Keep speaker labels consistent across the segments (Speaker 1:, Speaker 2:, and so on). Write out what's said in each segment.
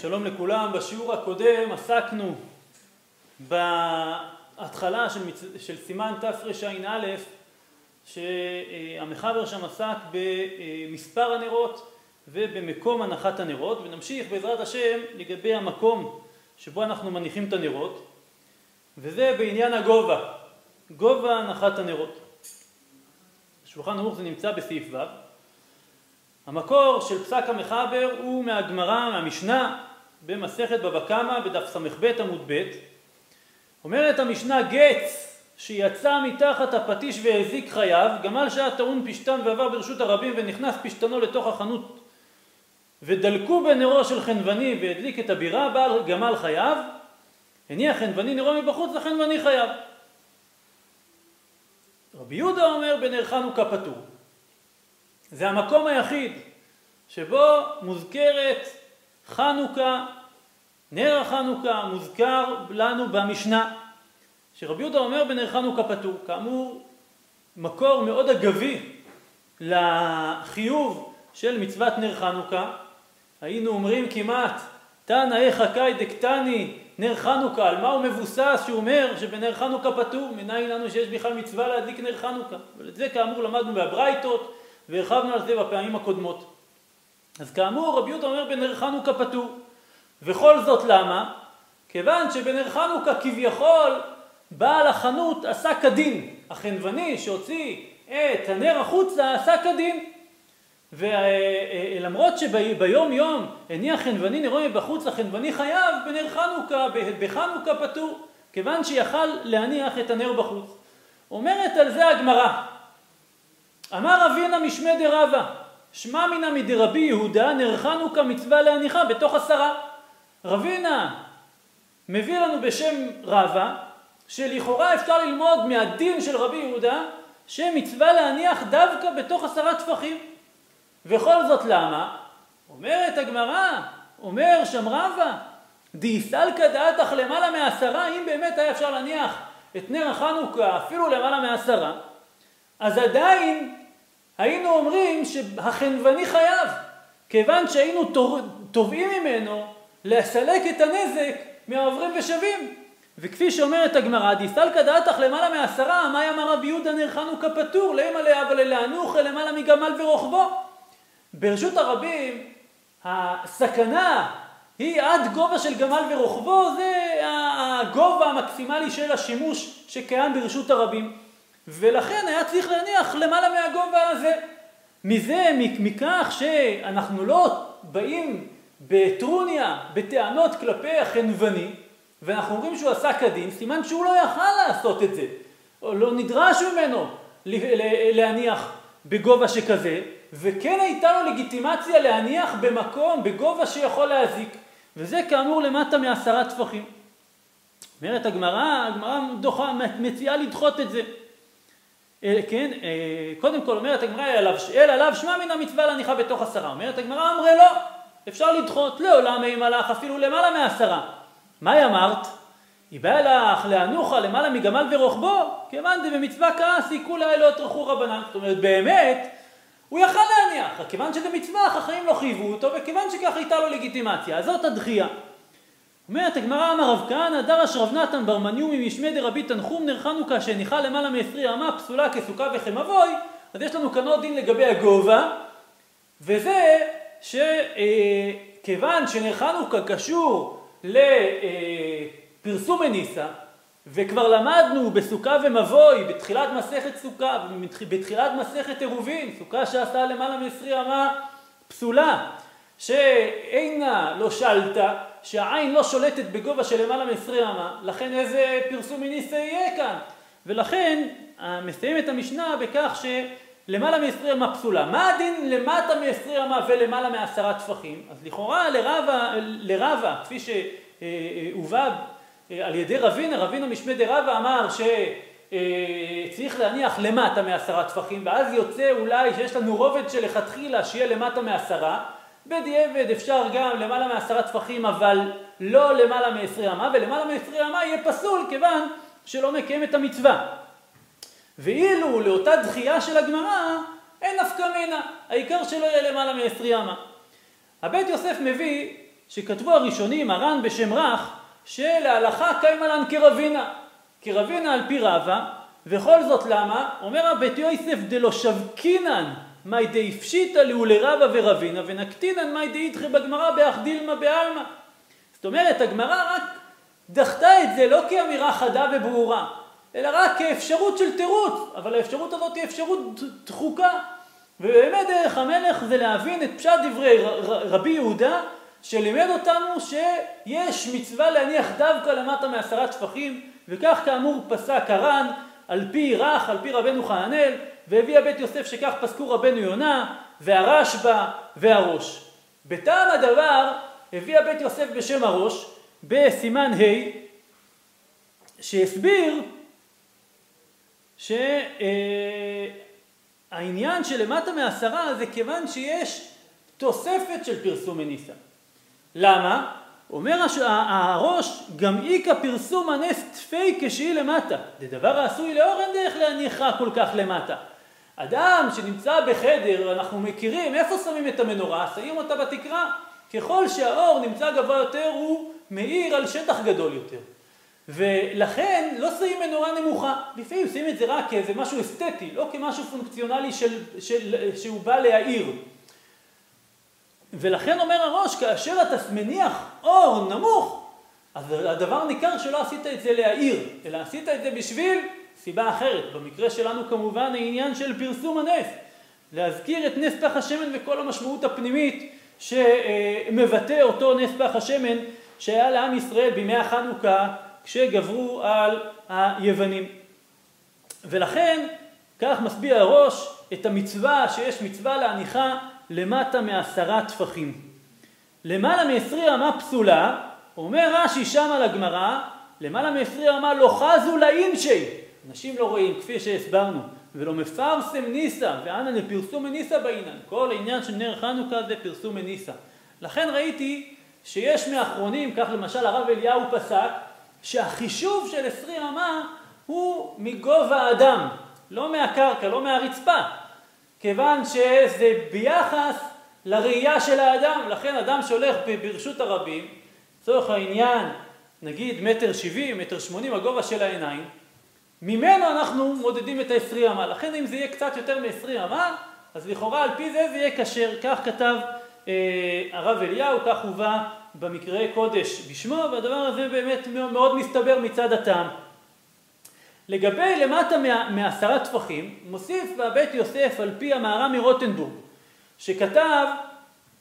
Speaker 1: שלום לכולם, בשיעור הקודם עסקנו בהתחלה של, מצ... של סימן תרע"א שהמחבר שם עסק במספר הנרות ובמקום הנחת הנרות ונמשיך בעזרת השם לגבי המקום שבו אנחנו מניחים את הנרות וזה בעניין הגובה, גובה הנחת הנרות. בשולחן ערוך זה נמצא בסעיף ו' המקור של פסק המחבר הוא מהגמרא, מהמשנה במסכת בבא קמא בדף ס"ב עמוד ב' אומרת המשנה גץ שיצא מתחת הפטיש והזיק חייו גמל שהיה טעון פשתן ועבר ברשות הרבים ונכנס פשתנו לתוך החנות ודלקו בנרו של חנווני והדליק את הבירה בעל גמל חייו הניח חנווני נרו מבחוץ לחנווני חייו. רבי יהודה אומר בנר חנוכה פטור זה המקום היחיד שבו מוזכרת חנוכה, נר החנוכה מוזכר לנו במשנה. שרבי יהודה אומר בנר חנוכה פטור, כאמור מקור מאוד אגבי לחיוב של מצוות נר חנוכה. היינו אומרים כמעט תנא איך חכאי דקטני נר חנוכה, על מה הוא מבוסס שהוא אומר שבנר חנוכה פטור, מנין לנו שיש בכלל מצווה להדליק נר חנוכה, ואת זה כאמור למדנו מהברייתות והרחבנו על זה בפעמים הקודמות. אז כאמור רבי יהודה אומר בנר חנוכה פטור. וכל זאת למה? כיוון שבנר חנוכה כביכול בעל החנות עשה כדין. החנווני שהוציא את הנר החוצה עשה כדין. ולמרות שביום יום הניח חנווני נרו מבחוץ החנווני חייב בנר חנוכה, בחנוכה פטור, כיוון שיכל להניח את הנר בחוץ. אומרת על זה הגמרא אמר אבינה משמי דרבה, שמע מינא מדרבי יהודה נרחנו כמצווה להניחה בתוך עשרה. רבינה מביא לנו בשם רבה, שלכאורה אפשר ללמוד מהדין של רבי יהודה, שמצווה להניח דווקא בתוך עשרה טפחים. וכל זאת למה? אומרת הגמרא, אומר שם רבה, דאיסלקא דעתך למעלה מעשרה, אם באמת היה אפשר להניח את נר החנוכה אפילו למעלה מעשרה, אז עדיין היינו אומרים שהחנווני חייב, כיוון שהיינו תובעים ממנו לסלק את הנזק מהעוברים ושבים. וכפי שאומרת הגמרא, דיסלקא דעתך למעלה מעשרה, מאי אמר רבי יהודה נר חנוכה פטור, לאמא לאבא ללענוך למעלה מגמל ורוחבו. ברשות הרבים הסכנה היא עד גובה של גמל ורוחבו, זה הגובה המקסימלי של השימוש שקיים ברשות הרבים. ולכן היה צריך להניח למעלה מהגובה הזה. מזה, מכך שאנחנו לא באים בטרוניה, בטענות כלפי החנווני, ואנחנו אומרים שהוא עשה כדין, סימן שהוא לא יכל לעשות את זה, או לא נדרש ממנו להניח בגובה שכזה, וכן הייתה לו לגיטימציה להניח במקום, בגובה שיכול להזיק, וזה כאמור למטה מעשרה טפחים. אומרת הגמרא, הגמרא מציעה לדחות את זה. כן, אה, קודם כל אומרת הגמרא אל עליו שמע מן המצווה להניחה בתוך עשרה. אומרת הגמרא אמרה לא, אפשר לדחות לעולם אם הלך אפילו למעלה מעשרה. מהי אמרת? היא באה לך להנוחה למעלה מגמל ורוחבו, כיוון דבמצווה כעסי כולי לא יטרחו רבנן. זאת אומרת באמת הוא יכל להניח, כיוון שזה מצווה החכמים לא חייבו אותו וכיוון שכך הייתה לו לגיטימציה, אז זאת הדחייה. אומרת הגמרא אמר רב כהנא דרש רב נתן בר מניומי משמי דרבי תנחום נר חנוכה שהניחה למעלה מעשרי אמה פסולה כסוכה וכמבוי אז יש לנו כאן עוד דין לגבי הגובה וזה שכיוון שנר חנוכה קשור לפרסום מניסה וכבר למדנו בסוכה ומבוי בתחילת מסכת סוכה בתחילת מסכת עירובין סוכה שעשתה למעלה מעשרי אמה פסולה שאינה לא שלטה שהעין לא שולטת בגובה של למעלה מ-20 אמה, לכן איזה פרסום מניסה יהיה כאן. ולכן מסיים את המשנה בכך שלמעלה מ-20 אמה פסולה. מה הדין למטה מ-20 אמה ולמעלה מעשרה טפחים? אז לכאורה לרבה, לרבה כפי שהובא על ידי רבינה, רבינה משמי דרבה אמר שצריך להניח למטה מעשרה טפחים, ואז יוצא אולי שיש לנו רובד שלכתחילה שיהיה למטה מעשרה, בדיעבד אפשר גם למעלה מעשרה טפחים, אבל לא למעלה מעשרי אמה, ולמעלה מעשרי אמה יהיה פסול כיוון שלא מקיים את המצווה. ואילו לאותה דחייה של הגמרא, אין נפקא מינה, העיקר שלא יהיה למעלה מעשרי אמה. הבית יוסף מביא שכתבו הראשונים, הר"ן בשם רך, שלהלכה קיימה לן כרבינה. כרבינה על פי רבא, וכל זאת למה? אומר הבית יוסף דלא שבקינן מאי דאיפשיטא לאולרבא ורבינה ונקטינן מאי דאידחי בגמרא באח דילמה בעלמא. זאת אומרת, הגמרא רק דחתה את זה לא כאמירה חדה וברורה, אלא רק כאפשרות של תירוץ, אבל האפשרות הזאת היא אפשרות דחוקה. ובאמת דרך המלך זה להבין את פשט דברי רבי יהודה, שלימד אותנו שיש מצווה להניח דווקא למטה מעשרה טפחים, וכך כאמור פסק הר"ן על פי רך, על פי רבנו חננאל, והביא הבית יוסף שכך פסקו רבנו יונה, והרשב"א והראש. בטעם הדבר הביא הבית יוסף בשם הראש, בסימן ה', שהסביר שהעניין של למטה מעשרה זה כיוון שיש תוספת של פרסום מניסה. למה? אומר הראש, גם איכא פרסום הנס תפי כשהיא למטה. זה דבר העשוי לאור אין דרך להניחה כל כך למטה. אדם שנמצא בחדר, אנחנו מכירים, איפה שמים את המנורה? שמים אותה בתקרה. ככל שהאור נמצא גבוה יותר, הוא מאיר על שטח גדול יותר. ולכן לא שמים מנורה נמוכה. לפעמים שמים את זה רק כאיזה משהו אסתטי, לא כמשהו פונקציונלי של, של, שהוא בא להאיר. ולכן אומר הראש, כאשר אתה מניח אור נמוך, אז הדבר ניכר שלא עשית את זה להאיר, אלא עשית את זה בשביל סיבה אחרת. במקרה שלנו כמובן העניין של פרסום הנס. להזכיר את נס פח השמן וכל המשמעות הפנימית שמבטא אותו נס פח השמן שהיה לעם ישראל בימי החנוכה כשגברו על היוונים. ולכן, כך מסביר הראש את המצווה שיש מצווה להניחה למטה מעשרה טפחים. למעלה מעשרי רמה פסולה, אומר רש"י שם על הגמרא, למעלה מעשרי רמה לא חזו לאינשי. אנשים לא רואים, כפי שהסברנו, ולא מפרסם ניסה, ואנא לפרסום מניסה בעינן. כל העניין של נר חנוכה זה פרסום מניסה. לכן ראיתי שיש מאחרונים, כך למשל הרב אליהו פסק, שהחישוב של עשרי רמה הוא מגובה האדם, לא מהקרקע, לא מהרצפה. כיוון שזה ביחס לראייה של האדם, לכן אדם שהולך ברשות הרבים, לצורך העניין, נגיד מטר שבעים, מטר שמונים, הגובה של העיניים, ממנו אנחנו מודדים את העשרי אמה. לכן אם זה יהיה קצת יותר מעשרי אמה, אז לכאורה על פי זה זה יהיה כשר. כך כתב אה, הרב אליהו, כך הובא במקראי קודש בשמו, והדבר הזה באמת מאוד מסתבר מצד הטעם. לגבי למטה מעשרה טפחים, מוסיף בבית יוסף על פי המהר"ם מרוטנבורג, שכתב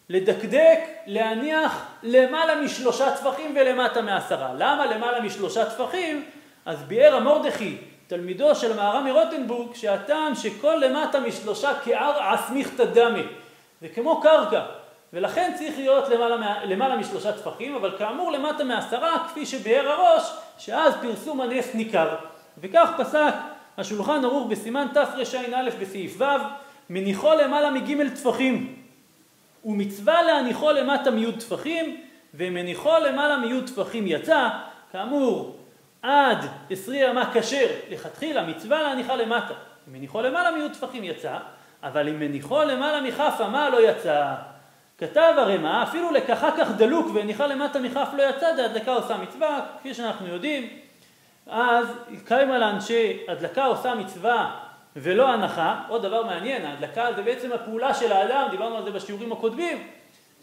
Speaker 1: לדקדק, להניח למעלה משלושה טפחים ולמטה מעשרה. למה למעלה משלושה טפחים? אז ביאר המורדכי, תלמידו של המהר"ם מרוטנבורג, שהטעם שכל למטה משלושה כער עסמיכתא דמי, זה כמו קרקע, ולכן צריך להיות למעלה, למעלה משלושה טפחים, אבל כאמור למטה מעשרה, כפי שביאר הראש, שאז פרסום הנס ניכר. וכך פסק השולחן ערוך בסימן תרע"א בסעיף ו', מניחו למעלה מג' טפחים, ומצווה להניחו למטה מי' טפחים, ומניחו למעלה מי' טפחים יצא, כאמור, עד עשרי אמה כשר, לכתחילה מצווה להניחה למטה. אם מניחו למעלה מי' טפחים יצא, אבל אם מניחו למעלה מכף אמה לא יצא. כתב הרמ"א, אפילו לקחה כך דלוק והניחה למטה מכף לא יצא, דהדלקה עושה מצווה, כפי שאנחנו יודעים, אז קיימה לאנשי הדלקה עושה מצווה ולא הנחה, עוד דבר מעניין, ההדלקה זה בעצם הפעולה של האדם, דיברנו על זה בשיעורים הקודמים,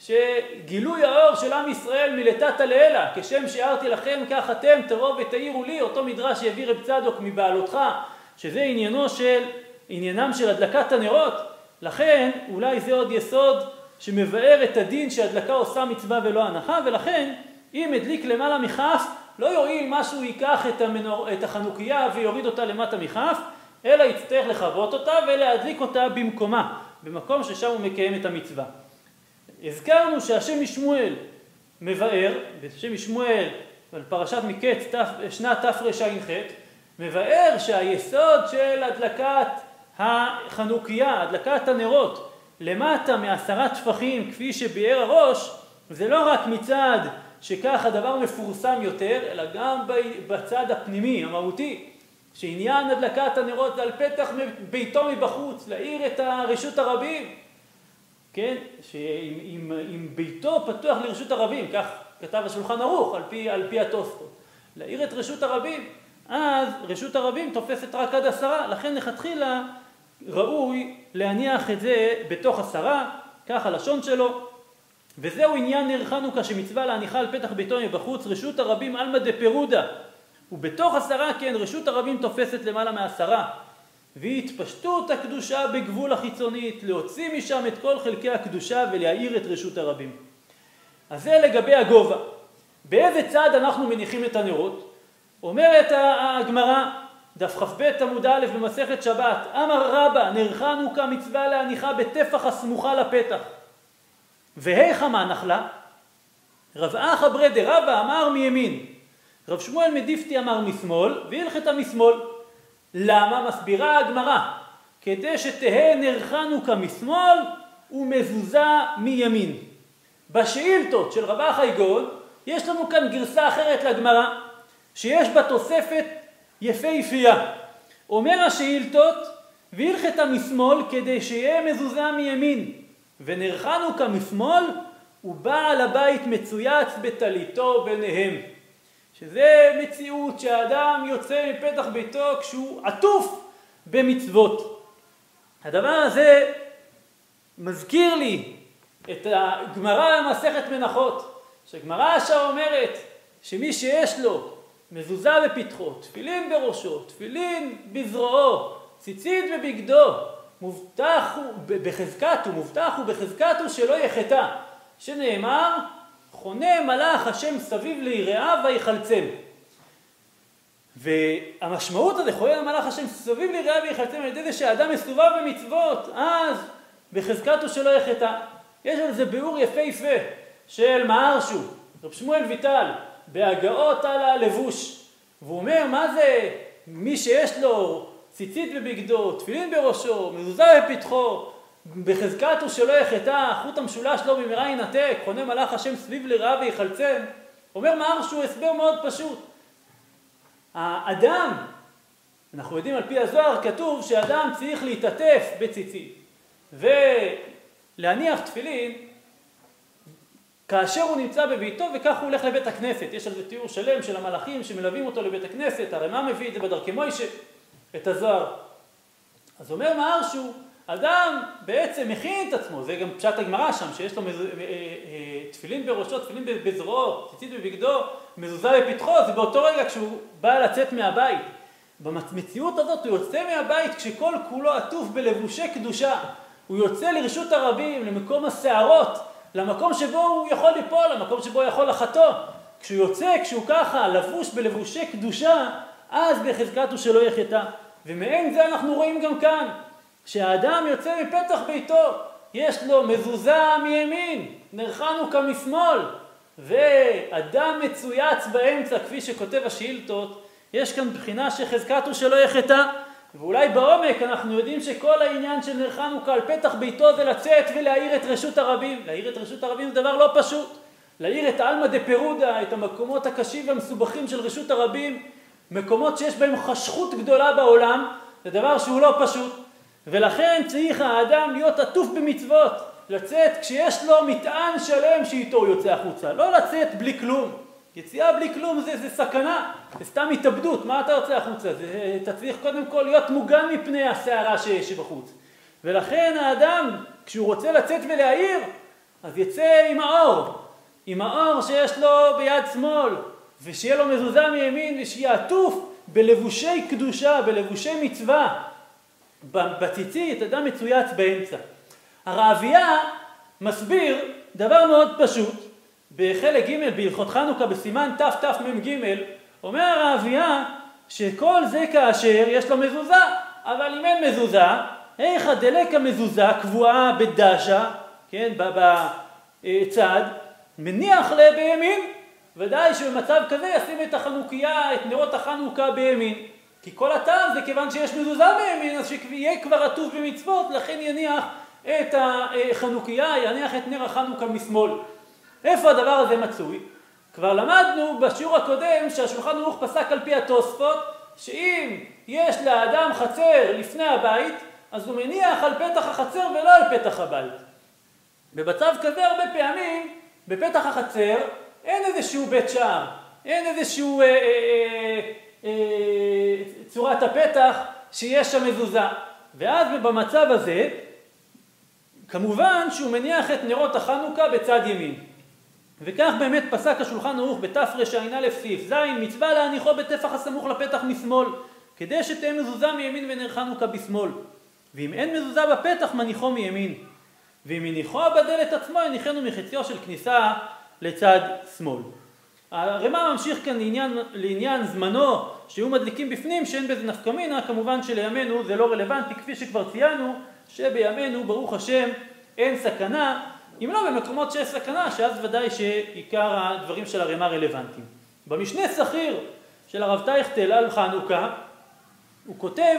Speaker 1: שגילוי האור של עם ישראל מלטתא לאלה, כשם שהערתי לכם כך אתם תבואו ותאירו לי, אותו מדרש שהביא רב צדוק מבעלותך, שזה עניינו של, עניינם של הדלקת הנרות, לכן אולי זה עוד יסוד שמבאר את הדין שהדלקה עושה מצווה ולא הנחה, ולכן אם הדליק למעלה מכף לא יועיל מה שהוא ייקח את, המנור, את החנוכיה ויוריד אותה למטה מכף, אלא יצטרך לכבות אותה ולהדליק אותה במקומה, במקום ששם הוא מקיים את המצווה. הזכרנו שהשם משמואל מבאר, בשם משמואל על פרשת מקץ שנת תרע"ח, מבאר שהיסוד של הדלקת החנוכיה, הדלקת הנרות, למטה מעשרה טפחים כפי שביאר הראש, זה לא רק מצד שכך הדבר מפורסם יותר, אלא גם בצד הפנימי, המהותי, שעניין הדלקת הנרות זה על פתח ביתו מבחוץ, להאיר את רשות הרבים. כן, שאם ביתו פתוח לרשות הרבים, כך כתב השולחן ערוך על פי, פי התוספות, להאיר את רשות הרבים, אז רשות הרבים תופסת רק עד עשרה, לכן לכתחילה ראוי להניח את זה בתוך עשרה, כך הלשון שלו, וזהו עניין נר חנוכה שמצווה להניחה על פתח ביתו מבחוץ, רשות הרבים עלמא דפירודה, ובתוך עשרה כן רשות הרבים תופסת למעלה מעשרה, והיא התפשטות הקדושה בגבול החיצונית, להוציא משם את כל חלקי הקדושה ולהאיר את רשות הרבים. אז זה לגבי הגובה. באיזה צד אנחנו מניחים את הנרות? אומרת הגמרא, דף כ"ב עמוד א' במסכת שבת, אמר רבא, נר חנוכה מצווה להניחה בטפח הסמוכה לפתח. והיכא מה נחלה? רב אחא ברדה רבא אמר מימין, רב שמואל מדיפתי אמר משמאל, והלכתה משמאל. למה? מסבירה הגמרא, כדי שתהא נר חנוכה משמאל ומזוזה מימין. בשאילתות של רב אחא יגון יש לנו כאן גרסה אחרת לגמרא, שיש בה תוספת יפהפייה. אומר השאילתות, והלכתה משמאל כדי שיהיה מזוזה מימין, ונר חנוכה משמאל, ובעל הבית מצויץ בטליתו ביניהם. שזה מציאות שהאדם יוצא מפתח ביתו כשהוא עטוף במצוות. הדבר הזה מזכיר לי את הגמרא במסכת מנחות, שגמרא עכשיו אומרת שמי שיש לו מזוזה בפתחו, תפילין בראשו, תפילין בזרועו, ציצית בבגדו, מובטח הוא בחזקת הוא, מובטח הוא בחזקת הוא שלא יחטא, שנאמר חונה מלאך השם סביב ליראיו ויחלצם. והמשמעות הזה, חונה מלאך השם סביב ליראיו ויחלצם, על ידי זה שהאדם מסובב במצוות, אז בחזקתו שלא יחטא. יש על זה ביאור יפהפה של מהרשו, רב שמואל ויטל, בהגאות על הלבוש. והוא אומר, מה זה מי שיש לו ציצית בבגדו, תפילין בראשו, מזוזה בפתחו, בחזקתו שלא יחטא, החוט המשולש לא במהרה ינתק, חונה מלאך השם סביב לרעה ויחלצם. אומר מהר שהוא הסבר מאוד פשוט. האדם, אנחנו יודעים על פי הזוהר, כתוב שאדם צריך להתעטף בציצית ולהניח תפילין כאשר הוא נמצא בביתו וכך הוא הולך לבית הכנסת. יש על זה תיאור שלם של המלאכים שמלווים אותו לבית הכנסת, הרי מה מביא את זה בדרכי מוישה, את הזוהר. אז אומר מהר שהוא אדם בעצם מכין את עצמו, זה גם פשט הגמרא שם, שיש לו מז... אה, אה, תפילין בראשו, תפילין בזרועו, ציצית בבגדו, מזוזה בפתחו, זה באותו רגע כשהוא בא לצאת מהבית. במציאות הזאת הוא יוצא מהבית כשכל כולו עטוף בלבושי קדושה. הוא יוצא לרשות הרבים, למקום הסערות, למקום שבו הוא יכול ליפול, למקום שבו הוא יכול לחטוא. כשהוא יוצא, כשהוא ככה, לבוש בלבושי קדושה, אז בחזקת הוא שלא יחטא. ומעין זה אנחנו רואים גם כאן. כשהאדם יוצא מפתח ביתו, יש לו מזוזה מימין, נר חנוכה משמאל, ואדם מצויץ באמצע, כפי שכותב השאילתות, יש כאן בחינה שחזקת הוא שלא יחטא, ואולי בעומק אנחנו יודעים שכל העניין של נר חנוכה על פתח ביתו זה לצאת ולהאיר את רשות הרבים. להאיר את רשות הרבים זה דבר לא פשוט. להאיר את עלמא דה פירודה, את המקומות הקשים והמסובכים של רשות הרבים, מקומות שיש בהם חשכות גדולה בעולם, זה דבר שהוא לא פשוט. ולכן צריך האדם להיות עטוף במצוות, לצאת כשיש לו מטען שלם שאיתו הוא יוצא החוצה, לא לצאת בלי כלום. יציאה בלי כלום זה, זה סכנה, זה סתם התאבדות, מה אתה יוצא החוצה? זה, אתה צריך קודם כל להיות מוגן מפני הסערה שבחוץ. ולכן האדם, כשהוא רוצה לצאת ולהעיר, אז יצא עם האור, עם האור שיש לו ביד שמאל, ושיהיה לו מזוזה מימין, ושיהיה עטוף בלבושי קדושה, בלבושי מצווה, בציצית אדם מצויץ באמצע. הרעבייה מסביר דבר מאוד פשוט, בחלק ג' בהלכות חנוכה בסימן תתמ"ג אומר הרעבייה שכל זה כאשר יש לו מזוזה, אבל אם אין מזוזה, היכא דלקה מזוזה קבועה בדשה, כן, בצד, מניח לה בימין, ודאי שבמצב כזה ישים את החנוכיה, את נרות החנוכה בימין. כי כל הטעם זה כיוון שיש מזוזה בימין, אז שיהיה כבר עטוף במצוות, לכן יניח את החנוכיה, יניח את נר החנוכה משמאל. איפה הדבר הזה מצוי? כבר למדנו בשיעור הקודם שהשולחן ערוך פסק על פי התוספות, שאם יש לאדם חצר לפני הבית, אז הוא מניח על פתח החצר ולא על פתח הבית. במצב כזה הרבה פעמים, בפתח החצר, אין איזשהו בית שער, אין איזשהו אה, אה, אה, צורת הפתח שיש שם מזוזה. ואז במצב הזה, כמובן שהוא מניח את נרות החנוכה בצד ימין. וכך באמת פסק השולחן ערוך בתרע"א סעיף ז', מצווה להניחו בטפח הסמוך לפתח משמאל, כדי שתהיה מזוזה מימין ונר חנוכה בשמאל. ואם אין מזוזה בפתח, מניחו מימין. ואם הניחו בדלת עצמו, הניחנו מחציו של כניסה לצד שמאל. הרמ"א ממשיך כאן לעניין, לעניין זמנו שהיו מדליקים בפנים שאין בזה נפקא מינה, כמובן שלימינו זה לא רלוונטי כפי שכבר ציינו שבימינו ברוך השם אין סכנה, אם לא במקומות שיש סכנה שאז ודאי שעיקר הדברים של הרמ"א רלוונטיים. במשנה שכיר של הרב טייכטל על חנוכה הוא כותב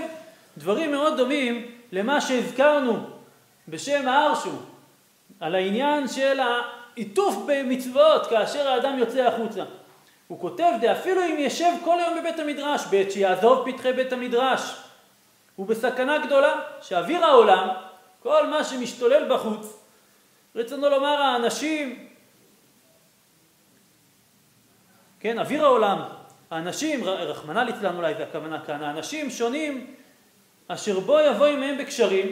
Speaker 1: דברים מאוד דומים למה שהזכרנו בשם הארשו על העניין של עיטוף במצוות כאשר האדם יוצא החוצה. הוא כותב, דאפילו אם ישב כל היום בבית המדרש, בעת שיעזוב פתחי בית המדרש, הוא בסכנה גדולה שאוויר העולם, כל מה שמשתולל בחוץ, רצונו לומר האנשים, כן, אוויר העולם, האנשים, רחמנא ליצלן אולי זה הכוונה כאן, האנשים שונים אשר בו יבוא עמהם בקשרים,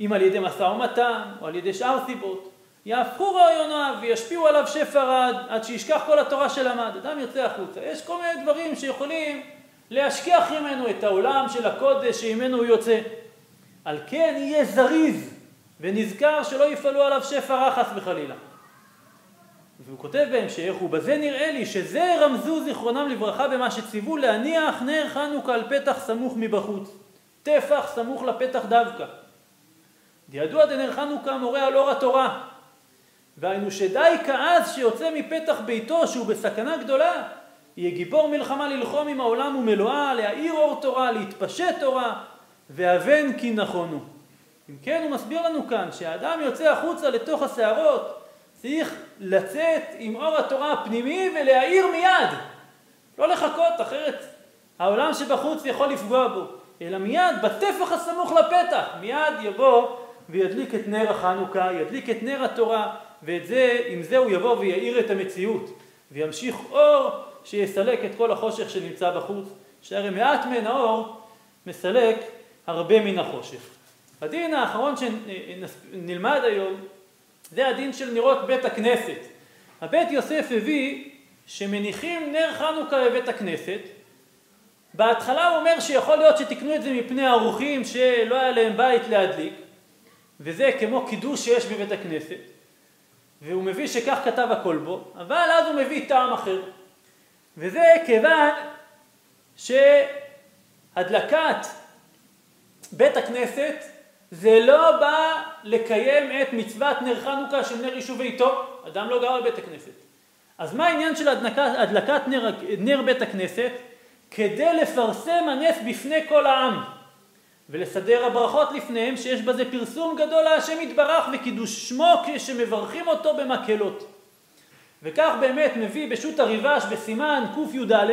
Speaker 1: אם על ידי משא ומתן או על ידי שאר סיבות, יהפכו רעיוניו וישפיעו עליו שפע רד עד שישכח כל התורה שלמד. אדם יוצא החוצה. יש כל מיני דברים שיכולים להשכיח ממנו את העולם של הקודש שממנו הוא יוצא. על כן יהיה זריז ונזכר שלא יפעלו עליו שפע רע חס וחלילה. והוא כותב בהמשך, ובזה נראה לי שזה רמזו זיכרונם לברכה במה שציוו להניח נר חנוכה על פתח סמוך מבחוץ. טפח סמוך לפתח דווקא. דידוע דנר חנוכה מורה על אור התורה, והיינו שדי כעז שיוצא מפתח ביתו שהוא בסכנה גדולה, יהיה גיבור מלחמה ללחום עם העולם ומלואה, להאיר אור תורה, להתפשט תורה, והבן כי נכונו. אם כן הוא מסביר לנו כאן שהאדם יוצא החוצה לתוך הסערות, צריך לצאת עם אור התורה הפנימי ולהאיר מיד. לא לחכות, אחרת העולם שבחוץ יכול לפגוע בו, אלא מיד, בטפח הסמוך לפתח, מיד יבוא וידליק את נר החנוכה, ידליק את נר התורה, ואת זה, עם זה הוא יבוא ויאיר את המציאות, וימשיך אור שיסלק את כל החושך שנמצא בחוץ, שהרי מעט מן האור מסלק הרבה מן החושך. הדין האחרון שנלמד היום זה הדין של נרות בית הכנסת. הבית יוסף הביא שמניחים נר חנוכה בבית הכנסת. בהתחלה הוא אומר שיכול להיות שתקנו את זה מפני האורחים שלא היה להם בית להדליק, וזה כמו קידוש שיש בבית הכנסת. והוא מביא שכך כתב הכל בו, אבל אז הוא מביא טעם אחר. וזה כיוון שהדלקת בית הכנסת זה לא בא לקיים את מצוות נר חנוכה של נר יישוב ביתו, אדם לא גר בבית הכנסת. אז מה העניין של הדלקת, הדלקת נר, נר בית הכנסת? כדי לפרסם הנס בפני כל העם. ולסדר הברכות לפניהם שיש בזה פרסום גדול להשם יתברך וקידוש שמו כשמברכים אותו במקהלות. וכך באמת מביא בשו"ת הריבש בסימן קי"א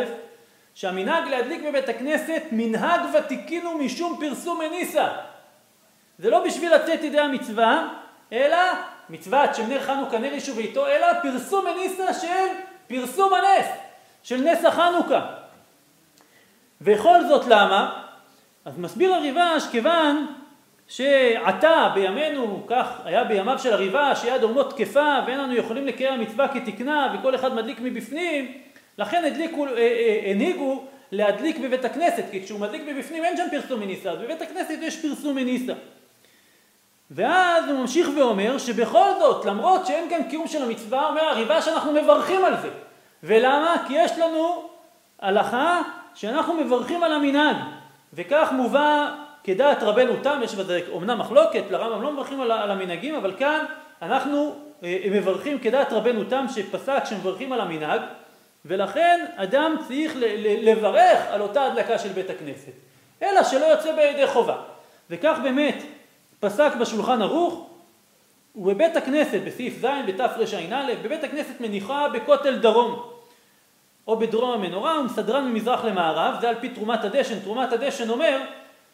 Speaker 1: שהמנהג להדליק בבית הכנסת מנהג ותיקינו משום פרסום מניסה. זה לא בשביל לצאת ידי המצווה, אלא מצוות של נר חנוכה נר יישוב ביתו, אלא פרסום מניסה של פרסום הנס, של נס החנוכה. וכל זאת למה? אז מסביר הריבש, כיוון שעתה בימינו, כך היה בימיו של הריבש, שיד אומות תקפה ואין לנו יכולים לקיים המצווה כתקנה וכל אחד מדליק מבפנים, לכן הדליקו, אה, אה, הנהיגו להדליק בבית הכנסת, כי כשהוא מדליק מבפנים אין שם פרסום מניסה, אז בבית הכנסת יש פרסום מניסה. ואז הוא ממשיך ואומר שבכל זאת, למרות שאין כאן קיום של המצווה, אומר הריבש שאנחנו מברכים על זה. ולמה? כי יש לנו הלכה שאנחנו מברכים על המנהג. וכך מובא כדעת רבנו תם, יש בזה אומנם מחלוקת, לרמב"ם לא מברכים על, על המנהגים, אבל כאן אנחנו אה, מברכים כדעת רבנו תם שפסק שמברכים על המנהג, ולכן אדם צריך ל, ל, לברך על אותה הדלקה של בית הכנסת, אלא שלא יוצא בידי חובה. וכך באמת פסק בשולחן ערוך, ובבית הכנסת, בסעיף ז' בתרע"א, בבית הכנסת מניחה בכותל דרום. או בדרום המנורה ומסדרן ממזרח למערב, זה על פי תרומת הדשן. תרומת הדשן אומר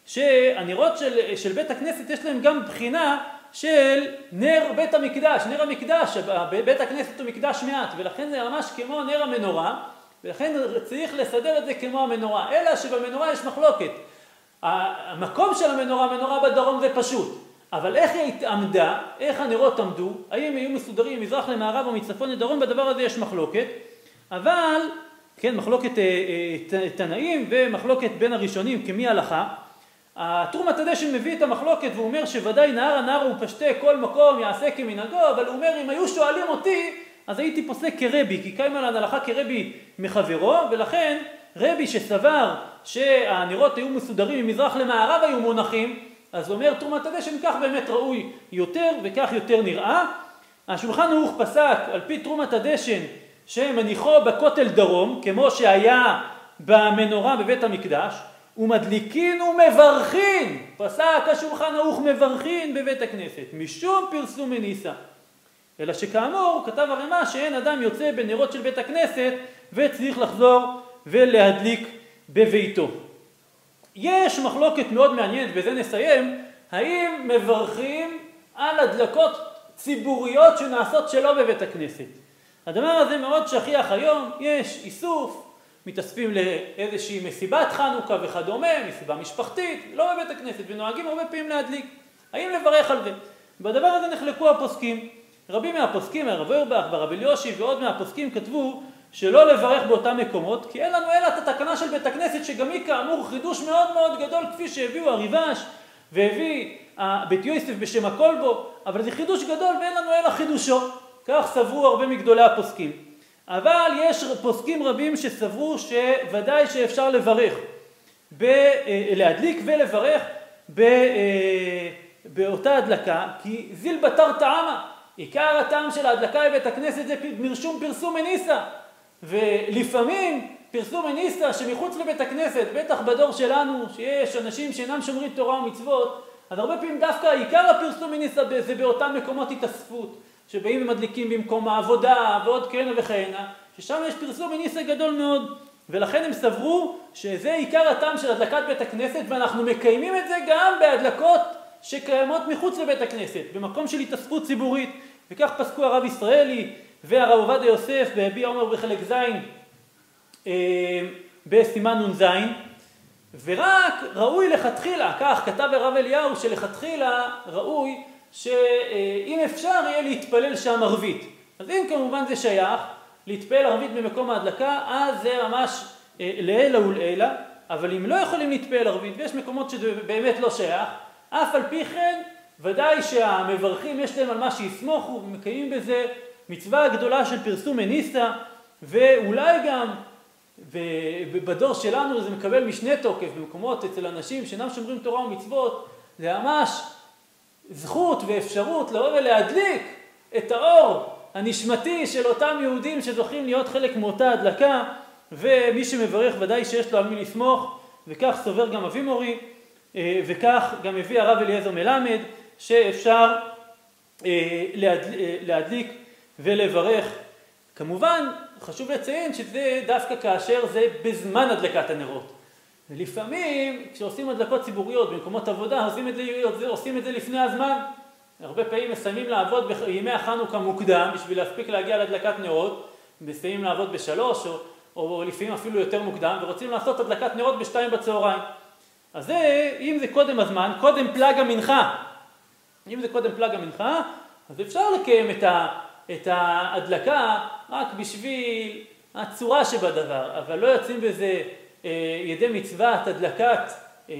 Speaker 1: שהנרות של, של בית הכנסת יש להם גם בחינה של נר בית המקדש, נר המקדש, בית הכנסת הוא מקדש מעט, ולכן זה ממש כמו נר המנורה, ולכן צריך לסדר את זה כמו המנורה, אלא שבמנורה יש מחלוקת. המקום של המנורה, המנורה בדרום זה פשוט, אבל איך היא עמדה, איך הנרות עמדו, האם היו מסודרים ממזרח למערב או מצפון לדרום, בדבר הזה יש מחלוקת, אבל, כן, מחלוקת אה, אה, תנאים ומחלוקת בין הראשונים כמי הלכה, הטור הדשן מביא את המחלוקת והוא אומר שוודאי נהר הנהר ופשטה כל מקום יעשה כמנהגו, אבל הוא אומר אם היו שואלים אותי אז הייתי פוסק כרבי, כי קיימה לנו הלכה כרבי מחברו, ולכן רבי שסבר שהנרות היו מסודרים ממזרח למערב היו מונחים, אז הוא אומר תרומת הדשן כך באמת ראוי יותר וכך יותר נראה. השולחן ערוך פסק על פי תרומת הדשן שמניחו בכותל דרום, כמו שהיה במנורה בבית המקדש, ומדליקין ומברכין, פסק השולחן ערוך מברכין בבית הכנסת, משום פרסום מניסה. אלא שכאמור, כתב הרמ"א שאין אדם יוצא בנרות של בית הכנסת וצריך לחזור ולהדליק בביתו. יש מחלוקת מאוד מעניינת, בזה נסיים, האם מברכים על הדלקות ציבוריות שנעשות שלא בבית הכנסת. הדבר הזה מאוד שכיח היום, יש איסוף, מתאספים לאיזושהי מסיבת חנוכה וכדומה, מסיבה משפחתית, לא בבית הכנסת, ונוהגים הרבה פעמים להדליק. האם לברך על זה? בדבר הזה נחלקו הפוסקים. רבים מהפוסקים, הרב אורבך והרב אליושי ועוד מהפוסקים כתבו שלא לברך באותם מקומות, כי אין לנו אלא את התקנה של בית הכנסת, שגם היא כאמור חידוש מאוד מאוד גדול, כפי שהביאו הריבש והביא בית יוסף בשם הכל בו, אבל זה חידוש גדול ואין לנו אלא חידושו. כך סברו הרבה מגדולי הפוסקים. אבל יש פוסקים רבים שסברו שוודאי שאפשר לברך, ב, אה, להדליק ולברך ב, אה, באותה הדלקה, כי זיל בתר טעמה, עיקר הטעם של ההדלקה בבית הכנסת זה מרשום פרסום מניסה, ולפעמים פרסום מניסה שמחוץ לבית הכנסת, בטח בדור שלנו, שיש אנשים שאינם שומרים תורה ומצוות, אז הרבה פעמים דווקא עיקר הפרסום מניסה זה באותם מקומות התאספות. שבאים ומדליקים במקום העבודה ועוד כהנה וכהנה, ששם יש פרסום מניסה גדול מאוד. ולכן הם סברו שזה עיקר הטעם של הדלקת בית הכנסת, ואנחנו מקיימים את זה גם בהדלקות שקיימות מחוץ לבית הכנסת, במקום של התאספות ציבורית. וכך פסקו הרב ישראלי והרב עובדיה יוסף בהביע עומר בחלק ז' אה, בסימן נ"ז, ורק ראוי לכתחילה, כך כתב הרב אליהו שלכתחילה ראוי שאם אפשר יהיה להתפלל שם ערבית. אז אם כמובן זה שייך, להתפלל ערבית במקום ההדלקה, אז זה ממש אה, לעילא ולעילא, אבל אם לא יכולים להתפלל ערבית, ויש מקומות שזה באמת לא שייך, אף על פי כן, ודאי שהמברכים יש להם על מה שיסמוכו, ומקיימים בזה מצווה גדולה של פרסום מניסה, ואולי גם בדור שלנו זה מקבל משנה תוקף במקומות אצל אנשים שאינם שומרים תורה ומצוות, זה ממש זכות ואפשרות לבוא ולהדליק את האור הנשמתי של אותם יהודים שזוכים להיות חלק מאותה הדלקה, ומי שמברך ודאי שיש לו על מי לסמוך, וכך סובר גם אבי מורי, אה, וכך גם הביא הרב אליעזר מלמד, שאפשר אה, אה, להדליק ולברך. כמובן, חשוב לציין שזה דווקא כאשר זה בזמן הדלקת הנרות. ולפעמים כשעושים הדלקות ציבוריות במקומות עבודה עושים את זה, עושים את זה לפני הזמן. הרבה פעמים מסיימים לעבוד בימי החנוכה מוקדם בשביל להספיק להגיע להדלקת נרות, מסיימים לעבוד בשלוש או, או לפעמים אפילו יותר מוקדם ורוצים לעשות הדלקת נרות בשתיים בצהריים. אז זה, אם זה קודם הזמן, קודם פלג המנחה. אם זה קודם פלג המנחה, אז אפשר לקיים את, ה, את ההדלקה רק בשביל הצורה שבדבר, אבל לא יוצאים בזה ידי מצוות הדלקת אה,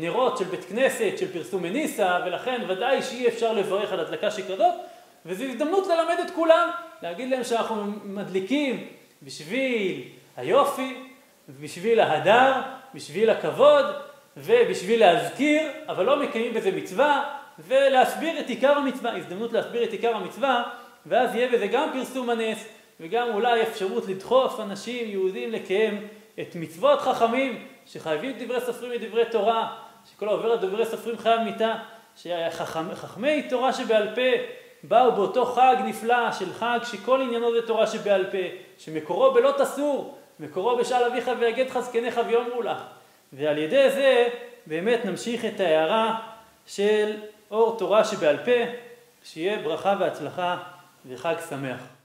Speaker 1: נרות של בית כנסת, של פרסום מניסה, ולכן ודאי שאי אפשר לברך על הדלקה שכזאת, וזו הזדמנות ללמד את כולם, להגיד להם שאנחנו מדליקים בשביל היופי, בשביל ההדר, בשביל הכבוד, ובשביל להזכיר, אבל לא מקיימים בזה מצווה, ולהסביר את עיקר המצווה, הזדמנות להסביר את עיקר המצווה, ואז יהיה בזה גם פרסום הנס, וגם אולי אפשרות לדחוף אנשים יהודים לקיים את מצוות חכמים, שחייבים דברי סופרים מדברי תורה, שכל העובר על דברי סופרים חייב מיתה, שחכמי תורה שבעל פה באו באותו חג נפלא של חג שכל עניינו זה תורה שבעל פה, שמקורו בלא תסור, מקורו בשאל אביך ויגד חזקניך ויאמרו לך. ועל ידי זה באמת נמשיך את ההערה של אור תורה שבעל פה, שיהיה ברכה והצלחה וחג שמח.